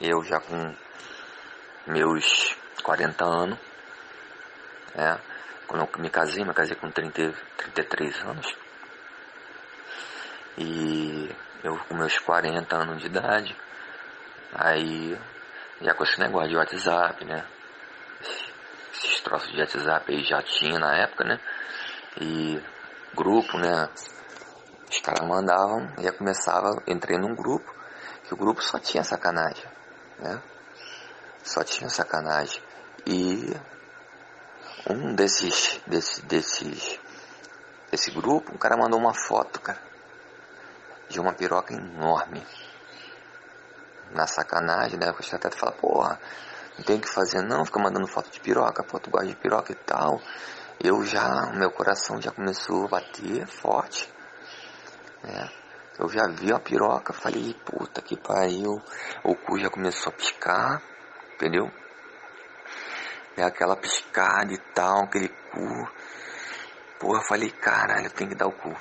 eu já com meus 40 anos, é, quando eu me casei, me casei com 30, 33 anos. E eu com meus 40 anos de idade, aí já com esse negócio de WhatsApp, né? Esses troços de WhatsApp aí já tinha na época, né? E grupo, né? Os caras mandavam, já começava, entrei num grupo, que o grupo só tinha sacanagem, né? Só tinha sacanagem. E um desses, desses, desse grupo, um cara mandou uma foto, cara, de uma piroca enorme. Na sacanagem, né? O até fala, porra, não tem o que fazer não, fica mandando foto de piroca, pô, tu gosta de piroca e tal. Eu já, meu coração já começou a bater forte, né? Eu já vi a piroca, falei, puta que pariu, o cu já começou a piscar, entendeu? É aquela piscada e tal, aquele cu. Porra, falei, caralho, tem que dar o cu.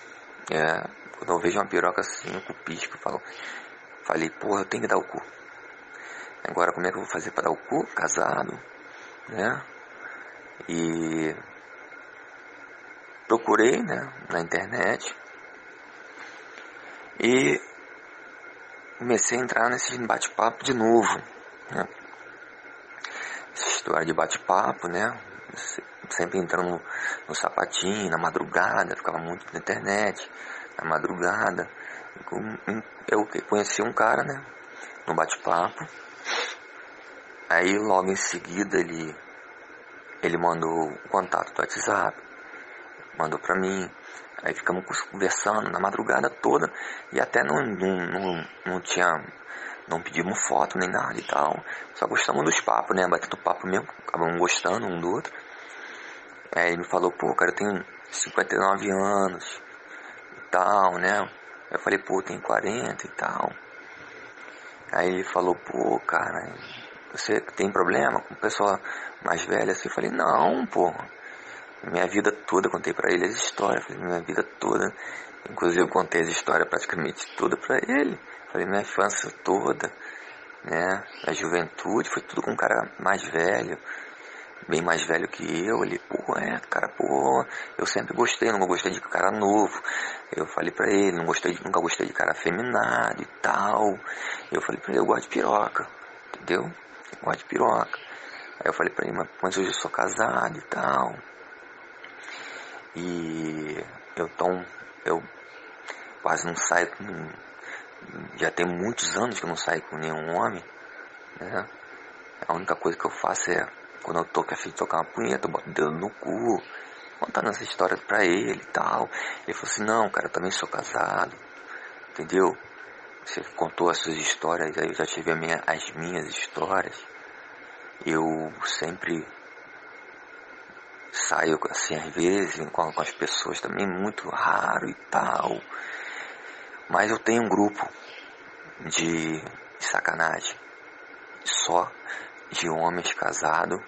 É, quando eu vejo uma piroca assim, o cu pisco, eu falo, falei, porra, eu tenho que dar o cu. Agora como é que eu vou fazer para dar o cu? Casado, né? E procurei, né, na internet. E comecei a entrar nesse bate-papo de novo, né? Essa história de bate-papo, né? Sempre entrando no, sapatinho, na madrugada, ficava muito na internet, na madrugada. Eu conheci um cara, né? No bate-papo. Aí logo em seguida ele, ele mandou o contato do WhatsApp, mandou pra mim. Aí ficamos conversando na madrugada toda e até não, não, não, não tinha. Não pedimos foto nem nada e tal. Só gostamos dos papos, né? Batendo papo mesmo, acabamos gostando um do outro. Aí ele me falou, pô, cara, eu tenho 59 anos e tal, né? Eu falei, pô, tem 40 e tal. Aí ele falou, pô, cara, você tem problema com pessoa mais velha? Assim, eu falei, não, pô. Minha vida toda, contei para ele as histórias, falei, minha vida toda. Inclusive eu contei as histórias praticamente toda para ele. Falei, minha infância toda, né? A juventude, foi tudo com um cara mais velho, bem mais velho que eu. Ele, pô, é, cara, pô, eu sempre gostei, não gostei de cara novo. Eu falei pra ele, não gostei nunca gostei de cara afeminado e tal. Eu falei pra ele, eu gosto de piroca, entendeu? Eu gosto de piroca. Aí eu falei pra ele, mas hoje eu sou casado e tal. E eu então, eu quase não saio com. Já tem muitos anos que eu não saio com nenhum homem. Né? A única coisa que eu faço é quando eu tô fim de tocar uma punheta, eu boto o dedo no cu, contando essa história pra ele e tal. Ele falou assim, não, cara, eu também sou casado, entendeu? Você contou as suas histórias, aí eu já tive minha, as minhas histórias. Eu sempre saio assim às vezes com, com as pessoas também muito raro e tal. Mas eu tenho um grupo de, sacanagem só de homens casados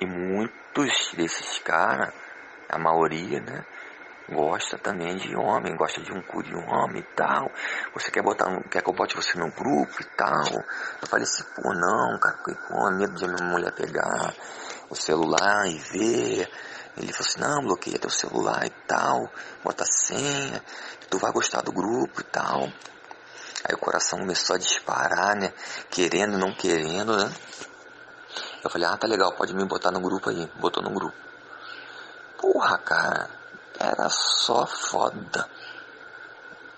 e muitos desses caras, a maioria, né? Gosta também de homem, gosta de um cu de homem e tal. Você quer botar, quer que eu bote você no grupo e tal? Eu falei assim, pô, não, cara, com medo de a minha mulher pegar o celular e ver. Ele falou assim, não, bloqueia teu celular e tal, bota senha, tu vai gostar do grupo e tal. Aí o coração começou a disparar, né? Querendo, não querendo, né? Eu falei, ah, tá legal, pode me botar no grupo aí. Botou no grupo. Porra, cara, era só foda.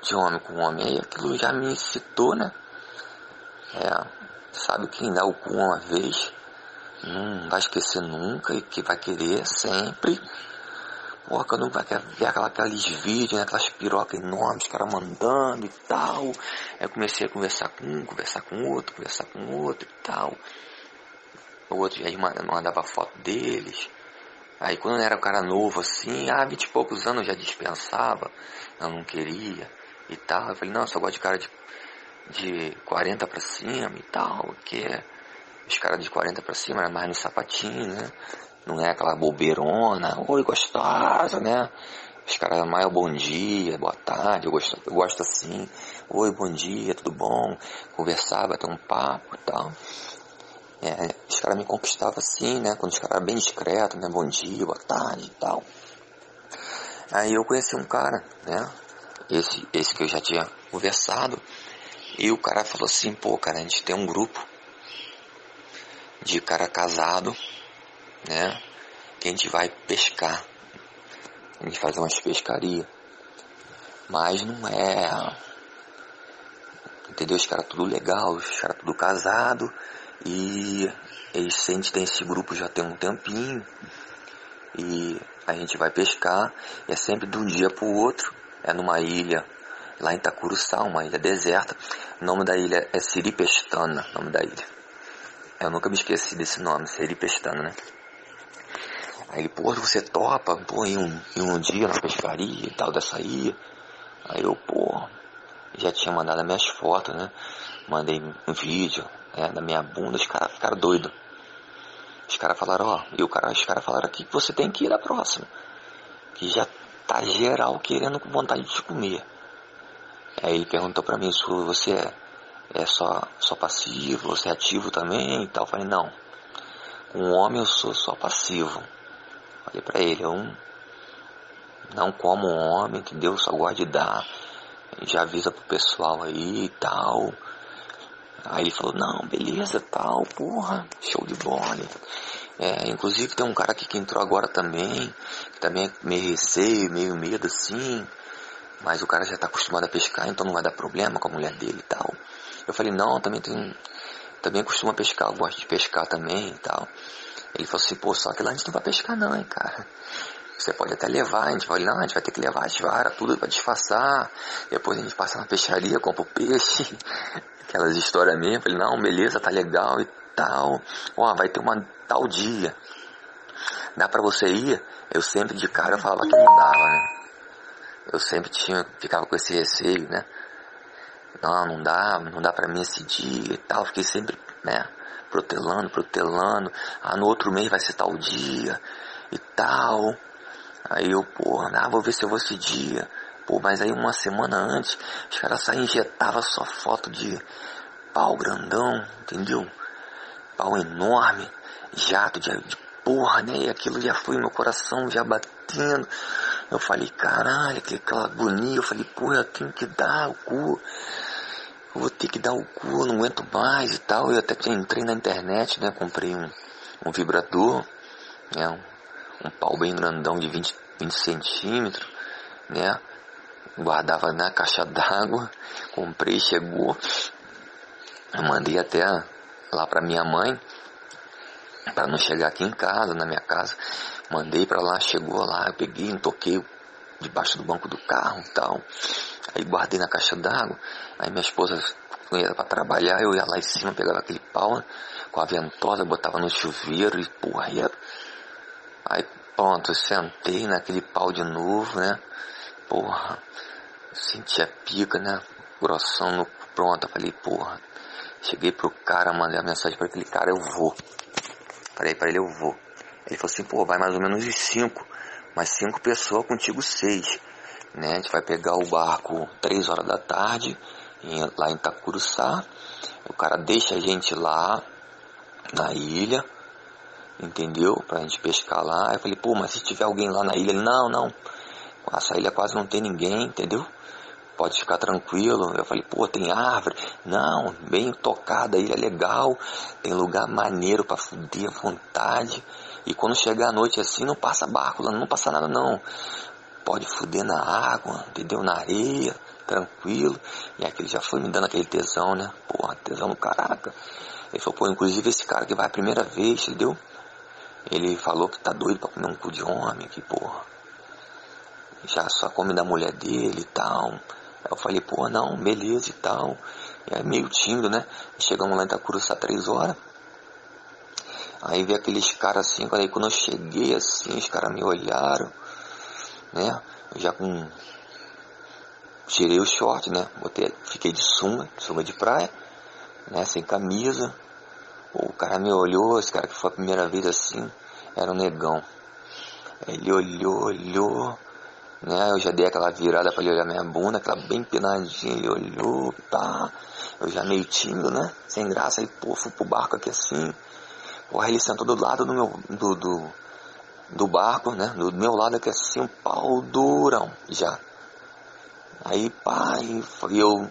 De homem com homem. Aí aquilo já me excitou, né? É, sabe quem dá o cu uma vez, não vai esquecer nunca e que vai querer sempre. Porra, quando vai ver aquela, aqueles vídeos, né, aquelas pirocas enormes, os caras mandando e tal. Aí comecei a conversar com um, conversar com outro, conversar com outro e tal. O outro já mandava foto deles. Aí quando era um cara novo assim, ah, vinte e poucos anos já dispensava, eu não queria e tal. Eu falei, não, eu só gosto de cara de, de 40 pra cima e tal, que é os caras de 40 pra cima, era mais no sapatinho, né? Não é aquela bobeirona, oi gostosa, né? Os caras mais bom dia, boa tarde, eu gosto, eu gosto assim. Oi, bom dia, tudo bom? Conversar, bater um papo e tal. É, os caras me conquistavam assim, né? Quando os caras eram bem discretos, né? Bom dia, boa tarde e tal. Aí eu conheci um cara, né? Esse, esse que eu já tinha conversado. E o cara falou assim, pô, cara, a gente tem um grupo de cara casado, né? Que a gente vai pescar. A gente faz umas pescarias. Mas não é. Entendeu? Os caras tudo legal, os caras tudo casado. E eles, a gente tem esse grupo já tem um tempinho. E a gente vai pescar. E é sempre de um dia pro outro. É numa ilha lá em Itacuruçá, uma ilha deserta. O nome da ilha é Siripestana, nome da ilha. Eu nunca me esqueci desse nome, Siripestana, né? Aí ele, pô, você topa, pô, em um, em um dia na pescaria e tal, dessa ilha. Aí eu, pô, já tinha mandado as minhas fotos, né? Mandei um vídeo é, da minha bunda, os caras ficaram doidos. Os caras falaram, ó, e o cara, os caras falaram aqui que você tem que ir na próxima. Que já tá geral querendo com vontade de te comer. Aí ele perguntou pra mim você é, é só, só passivo, você é ativo também e tal. Eu falei, não. Com um homem eu sou só passivo. Falei pra ele, eu não como homem, entendeu? Só gosto de dar. Já avisa pro pessoal aí e tal. Aí ele falou, não, beleza, tal, porra, show de bola. É, inclusive tem um cara aqui que entrou agora também, que também é meio receio, meio medo assim, mas o cara já está acostumado a pescar, então não vai dar problema com a mulher dele e tal. Eu falei, não, também tem, também costuma pescar, eu gosto de pescar também e tal. Ele falou assim, pô, só que lá a gente não vai pescar não, hein, cara. Você pode até levar, a gente vai, não, a gente vai ter que levar as varas, tudo para disfarçar. Depois a gente passa na peixaria, compra o peixe. Aquelas histórias mesmo. Falei, não, beleza, tá legal e tal. Ó, vai ter uma tal dia. Dá pra você ir? Eu sempre de cara eu falava que não dava, né? Eu sempre tinha, ficava com esse receio, né? Não, não dá, não dá pra mim esse dia e tal. Fiquei sempre, né? Protelando, protelando. Ah, no outro mês vai ser tal dia e tal. Aí eu, pô, ah, vou ver se eu vou esse dia. Pô, mas aí uma semana antes, os caras só injetavam só foto de pau grandão, entendeu? Pau enorme, jato de, de porra, né? E aquilo já foi meu coração já batendo. Eu falei, caralho, aquela agonia. Eu falei, porra, eu tenho que dar o cu. Eu vou ter que dar o cu, eu não aguento mais e tal. Eu até entrei na internet, né? Comprei um, um vibrador, né? Um, pau bem grandão de 20, 20 centímetros, né? Guardava na caixa d'água. Comprei, chegou. Eu mandei até lá pra minha mãe para não chegar aqui em casa, na minha casa. Mandei para lá, chegou lá, eu peguei, toquei debaixo do banco do carro e tal. Aí guardei na caixa d'água. Aí minha esposa ia para trabalhar, eu ia lá em cima, pegava aquele pau com a ventosa, botava no chuveiro e porra, ia... Aí pronto, sentei naquele pau de novo, né? Porra, senti a pica, né? Grossão no pronto, falei, porra. Cheguei pro cara, mandei a mensagem para aquele cara, eu vou. Falei para ele, eu vou. Ele falou assim, pô, vai mais ou menos de cinco. Mas cinco pessoas, contigo seis. Né? A gente vai pegar o barco três horas da tarde, em, lá em Itacuruçá. O cara deixa a gente lá na ilha, entendeu? Pra gente pescar lá. Eu falei, pô, mas se tiver alguém lá na ilha, ele, não, não. Essa ilha quase não tem ninguém, entendeu? pode ficar tranquilo. Eu falei, pô, tem árvore. Não, bem tocada, ilha legal, tem lugar maneiro para fuder à vontade. E quando chegar a noite assim, não passa barco lá, não passa nada não. Pode fuder na água, entendeu? Na areia, tranquilo. E aquele já foi me dando aquele tesão, né? Porra, tesão no caraca. Ele falou, pô, inclusive esse cara que vai a primeira vez, entendeu? Ele falou que tá doido pra comer um cu de homem, que porra. Já só come da mulher dele e tal. Eu falei, pô, não, beleza e tal. E é meio tímido, né? Chegamos lá em Itacuruçá três horas. Aí vi aqueles caras assim, aí quando eu cheguei assim, os caras me olharam, né? Já com. Tirei o short, né? Botei, fiquei de sunga, sunga de praia, né? Sem camisa. O cara me olhou, esse cara que foi a primeira vez assim, era um negão. Ele olhou, olhou, né? Eu já dei aquela virada para ele olhar minha bunda, aquela bem empinadinha, ele olhou, tá. Eu já meio tímido, né? Sem graça, aí, pô, fui pro barco aqui assim. Porra, ele sentou do lado do meu, do, do, do barco, né? Do meu lado aqui assim, um pau durão, já. Aí, e eu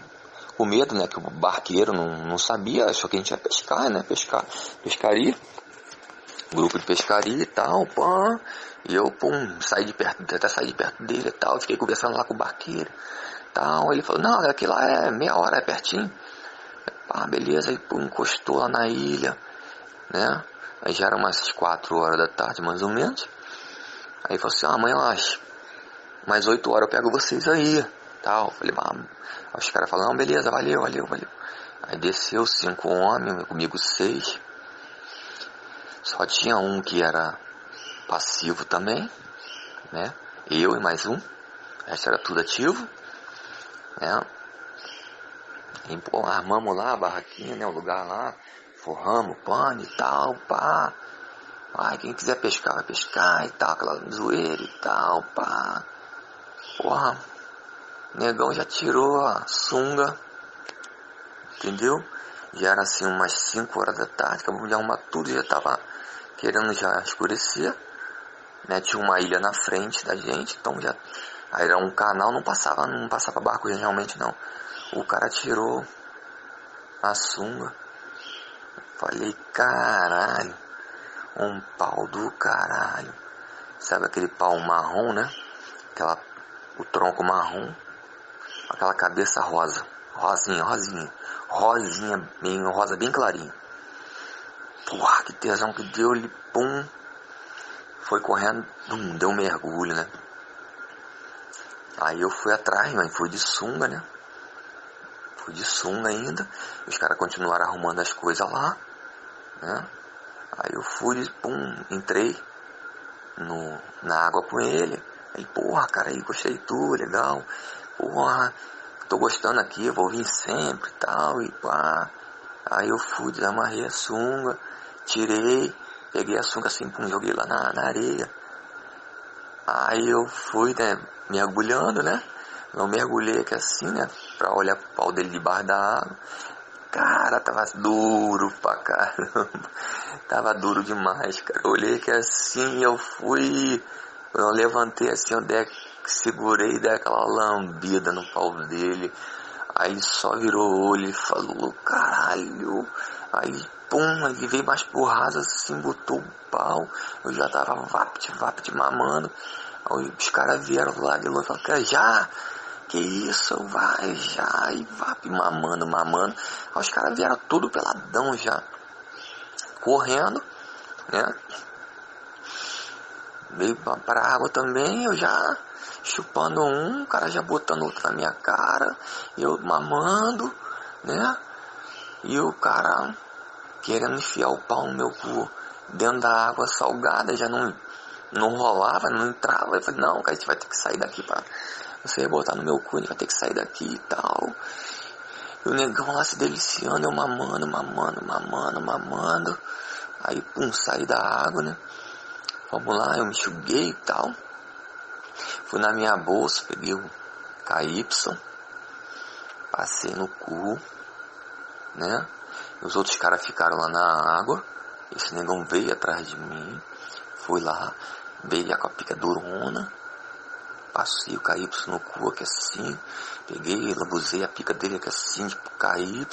com medo, né? Que o barqueiro não, não sabia, achou que a gente ia pescar, né? Pescar, pescaria. Grupo de pescaria e tal, pã. E eu, pum, saí de perto, até saí de perto dele e tal. Fiquei conversando lá com o barqueiro tal. Ele falou, não, aqui lá é meia hora, é pertinho. Pá, beleza, aí pum, encostou lá na ilha, né? Aí já era umas quatro horas da tarde, mais ou menos. Aí falou assim, ah, amanhã às mais oito horas eu pego vocês aí, tal. Falei, ah, os caras falaram, beleza, valeu, valeu, valeu. Aí desceu cinco homens, comigo seis. Só tinha um que era passivo também, né? Eu e mais um. O resto era tudo ativo, né? E, pô, armamos lá a barraquinha, né? O lugar lá, forramos pano e tal, pá. Ai, quem quiser pescar vai pescar e tal, aquela zoeira e tal, pá. Porra, negão já tirou a sunga, entendeu? Já era assim umas 5 horas da tarde, acabamos de arrumar tudo, já tava querendo já escurecer né? Tinha uma ilha na frente da gente, então já aí era um canal, não passava, não passava barco realmente não. O cara tirou a sunga. Falei, caralho, um pau do caralho. Sabe aquele pau marrom, né? Aquela, o tronco marrom, aquela cabeça rosa, rosinha, rosinha, rosinha, bem, rosa bem clarinha. Porra, que tesão que deu, ele pum, foi correndo, bum, deu um mergulho, né? Aí eu fui atrás, mas fui de sunga, né? Fui de sunga ainda. Os caras continuaram arrumando as coisas lá, né? Aí eu fui, pum, entrei no, na água com ele. Aí, porra, cara, aí gostei de tu, legal. Porra, tô gostando aqui, vou vir sempre e tal, e pá. Aí eu fui, desamarrei a sunga, tirei, Peguei a sunga assim, pum, joguei lá na, na areia. Aí eu fui, né, mergulhando, né? Eu mergulhei aqui assim, né? Pra olhar pro pau dele debaixo da água. Cara, tava duro pra caramba. tava duro demais, cara. Eu olhei aqui assim, eu fui. Eu levantei assim, eu dei, segurei, dei aquela lambida no pau dele. Aí só virou olho e falou, caralho. Aí pum, ele veio mais porrada assim, botou o pau, eu já tava vapt, vapt mamando. Aí os caras vieram lá de longe e falaram, já, que isso, vai, já, e vap, mamando, mamando. Aí os caras vieram tudo peladão já, correndo, né? Veio para a água também, eu já chupando um, o cara já botando outro na minha cara, eu mamando, né? E o cara querendo enfiar o pau no meu cu dentro da água salgada, já não, não rolava, não entrava. Eu falei, não, cara, a gente vai ter que sair daqui pra você botar no meu cu, a gente vai ter que sair daqui e tal. E o negão lá se deliciando, eu mamando, mamando, mamando, mamando. Aí, pum, saí da água, né? Vamos lá, eu me enxuguei e tal. Fui na minha bolsa, peguei o KY, passei no cu, né? Os outros caras ficaram lá na água. Esse negão veio atrás de mim. Fui lá, veio com a pica durona. Passei o KY no cu aqui assim. Peguei, lambuzei a pica dele aqui assim, tipo KY.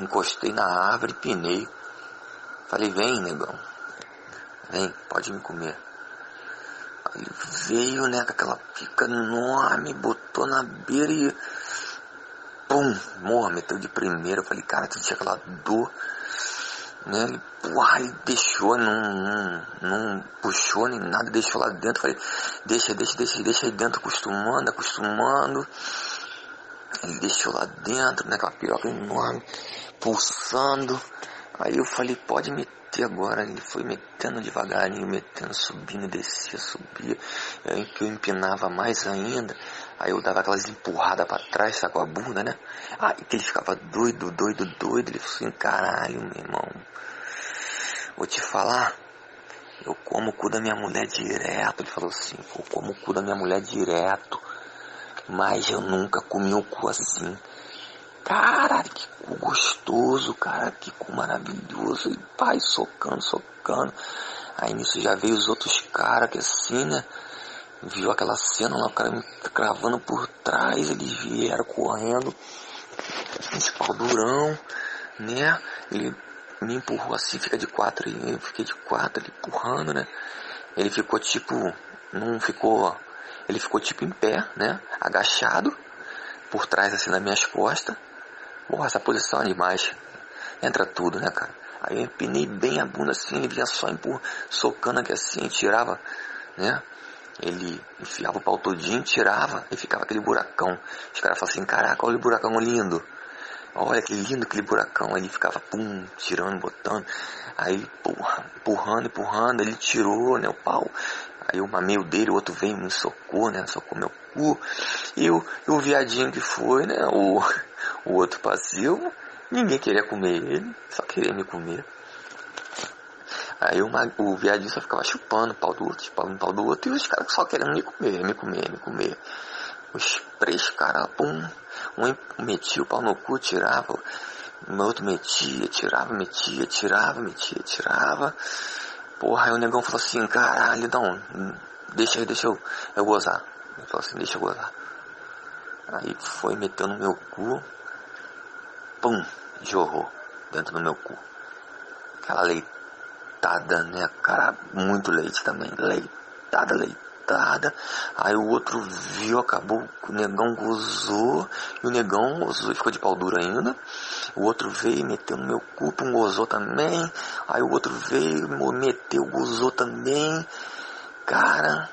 Encostei na árvore e pinei. Falei, vem, negão. Vem, pode me comer. Aí veio, né, com aquela pica enorme, botou na beira e pum, morra, meteu de primeira. Eu falei, cara, tu tinha aquela dor. Né? Ele, porra, ele deixou, não, não, não puxou nem nada, deixou lá dentro. Falei, deixa, deixa, deixa, deixa aí dentro, acostumando, acostumando. Ele deixou lá dentro, né? Aquela piroca enorme, pulsando. Aí eu falei, pode meter agora. Ele foi metendo devagarinho, metendo, subindo, descia, subia. Aí que eu empinava mais ainda. Aí eu dava aquelas empurradas para trás, sabe, com a bunda, né? Aí que ele ficava doido, doido, doido. Ele falou assim, caralho, meu irmão. Vou te falar. Eu como o cu da minha mulher direto. Ele falou assim, eu como o cu da minha mulher direto. Mas eu nunca comi o cu assim. Cara, que gostoso, cara, que maravilhoso. E pai socando, socando. Aí nisso já veio os outros caras que assim, né? Viu aquela cena lá, o cara me cravando por trás, eles vieram correndo. Esse pau durão, né? Ele me empurrou assim, fica de quatro, eu fiquei de quatro, ele empurrando, né? Ele ficou tipo, não ficou, ele ficou tipo em pé, né? Agachado, por trás assim das minhas costas. Porra, essa posição é demais. Entra tudo, né, cara? Aí eu empinei bem a bunda assim, ele vinha só empurra, socando aqui assim, tirava, né? Ele enfiava o pau todinho, tirava e ficava aquele buracão. Os caras falavam assim, caraca, olha o buracão lindo. Olha que lindo aquele buracão. Aí ele ficava, pum, tirando, botando. Aí, porra, empurrando, empurrando. Ele tirou, né, o pau. Aí o mameu dele, o outro veio, me socou, né, socou meu cu. E o, o viadinho que foi, né, o, o outro passivo, ninguém queria comer ele, só queria me comer. Aí o, o viadinho só ficava chupando o pau do outro, chupando o pau do outro, e os caras só querendo me comer, me comer, me comer. Os três caras, pum, um metia o pau no cu, tirava, o outro metia, tirava, metia, tirava, metia, tirava. Porra, aí o negão falou assim, caralho, não, deixa aí, deixa eu, eu gozar. Ele falou assim, deixa eu gozar. Aí foi metendo no meu cu, pum, jorrou dentro do meu cu. Aquela leitada, né, cara, muito leite também, leitada, leitada. Aí o outro viu, acabou, o negão gozou, e o negão gozou e ficou de pau duro ainda. O outro veio, meteu no meu cu, um gozou também. Aí o outro veio, meteu, gozou também. Cara,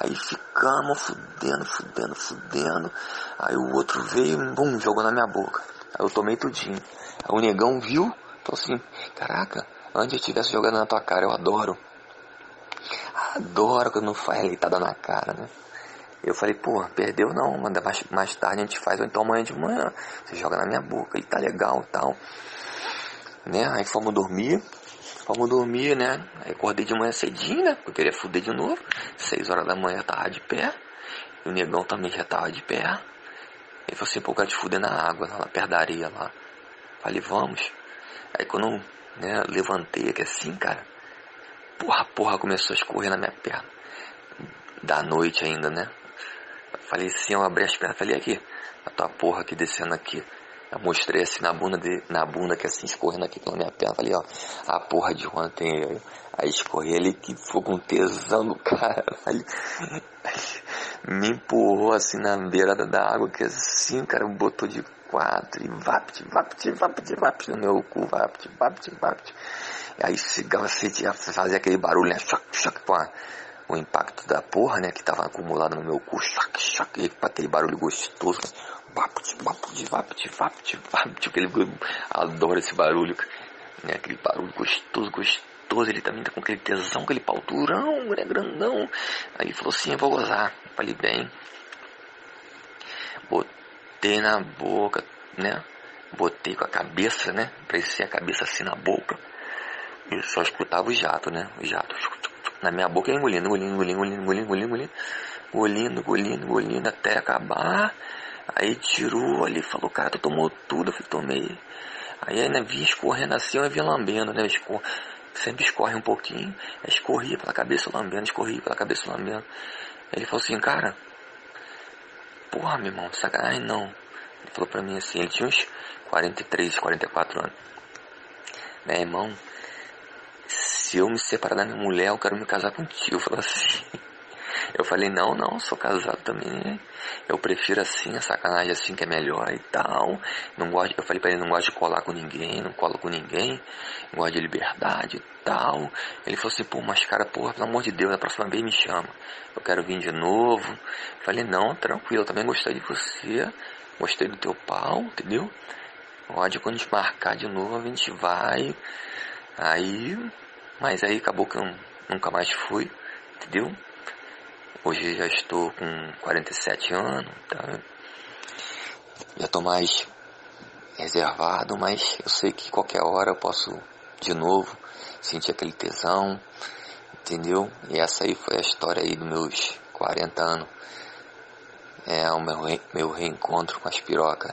aí ficamos fudendo, fudendo, fudendo. Aí o outro veio, bum, jogou na minha boca. Aí eu tomei tudinho. Aí o negão viu, falou assim, caraca, antes eu tivesse jogado na tua cara, eu adoro adora quando não faz leitada na cara, né? Eu falei, pô, perdeu não, manda mais, mais tarde a gente faz, ou então amanhã de manhã, você joga na minha boca, ele tá legal tal. Né? Aí fomos dormir, fomos dormir, né? Aí acordei de manhã cedinho, né? Eu queria fuder de novo. Seis horas da manhã tava de pé. E o negão também já tava de pé. Ele falou assim, pô, eu quero te fuder na água, lá perto da areia lá. Falei, vamos. Aí quando né, levantei aqui assim, cara, porra, porra, começou a escorrer na minha perna. Da noite ainda, né? Eu falei assim, eu abri as pernas, falei aqui, a tua porra aqui descendo aqui. Eu mostrei assim na bunda, de, na bunda que assim escorrendo aqui pela minha perna. Falei, ó, a porra de ontem. Aí, aí escorri ele que ficou com tesão do cara. Falei, me empurrou assim na beirada da água, que assim, cara, botou de quatro e vapt, vapt, vapt, vapt no meu cu, vapt, vapt, vapt. Aí chegava, você fazia aquele barulho, né? Choc, choc, a, o impacto da porra, né? Que tava acumulado no meu cu, choc, choc, e aquele barulho gostoso. Vapt, vapt, vapt, vapt, vapt, aquele, adoro esse barulho, né? Aquele barulho gostoso, gostoso. Ele também tá com aquele tesão, aquele pau durão, né? Grandão. Aí ele falou assim, eu vou gozar. Falei, bem. Botei na boca, né? Botei com a cabeça, né? Parecia a cabeça assim na boca eu só escutava o jato, né? O jato. Na minha boca engolindo, engolindo, engolindo, engolindo, engolindo, engolindo, engolindo, engolindo, engolindo até acabar. Aí tirou ali, falou, cara, tu tomou tudo? Eu falei, tomei. Aí né, vi escorrendo assim, eu vi lambendo, né? Escor... Sempre escorre um pouquinho. Escorria pela cabeça lambendo, escorria pela cabeça lambendo. Ele falou assim, cara, porra, meu irmão, sacanagem não. Ele falou pra mim assim, ele tinha uns 43, 44 anos. Meu irmão, se eu me separar da minha mulher, eu quero me casar contigo. Falou assim. Eu falei, não, não, sou casado também. Eu prefiro assim, a sacanagem assim que é melhor e tal. Não gosto, eu falei pra ele, não gosto de colar com ninguém, não colo com ninguém. Gosto de liberdade e tal. Ele falou assim, pô, mas cara, porra, pelo amor de Deus, na próxima vez me chama. Eu quero vir de novo. Eu falei, não, tranquilo, eu também gostei de você. Gostei do teu pau, entendeu? Pode, quando a gente marcar de novo, a gente vai. Aí mas aí acabou que eu nunca mais fui, entendeu? Hoje já estou com 47 anos, tá? Já estou mais reservado, mas eu sei que qualquer hora eu posso de novo sentir aquele tesão, Entendeu? E essa aí foi a história aí dos meus 40 anos. É o meu, re, meu reencontro com as pirocas.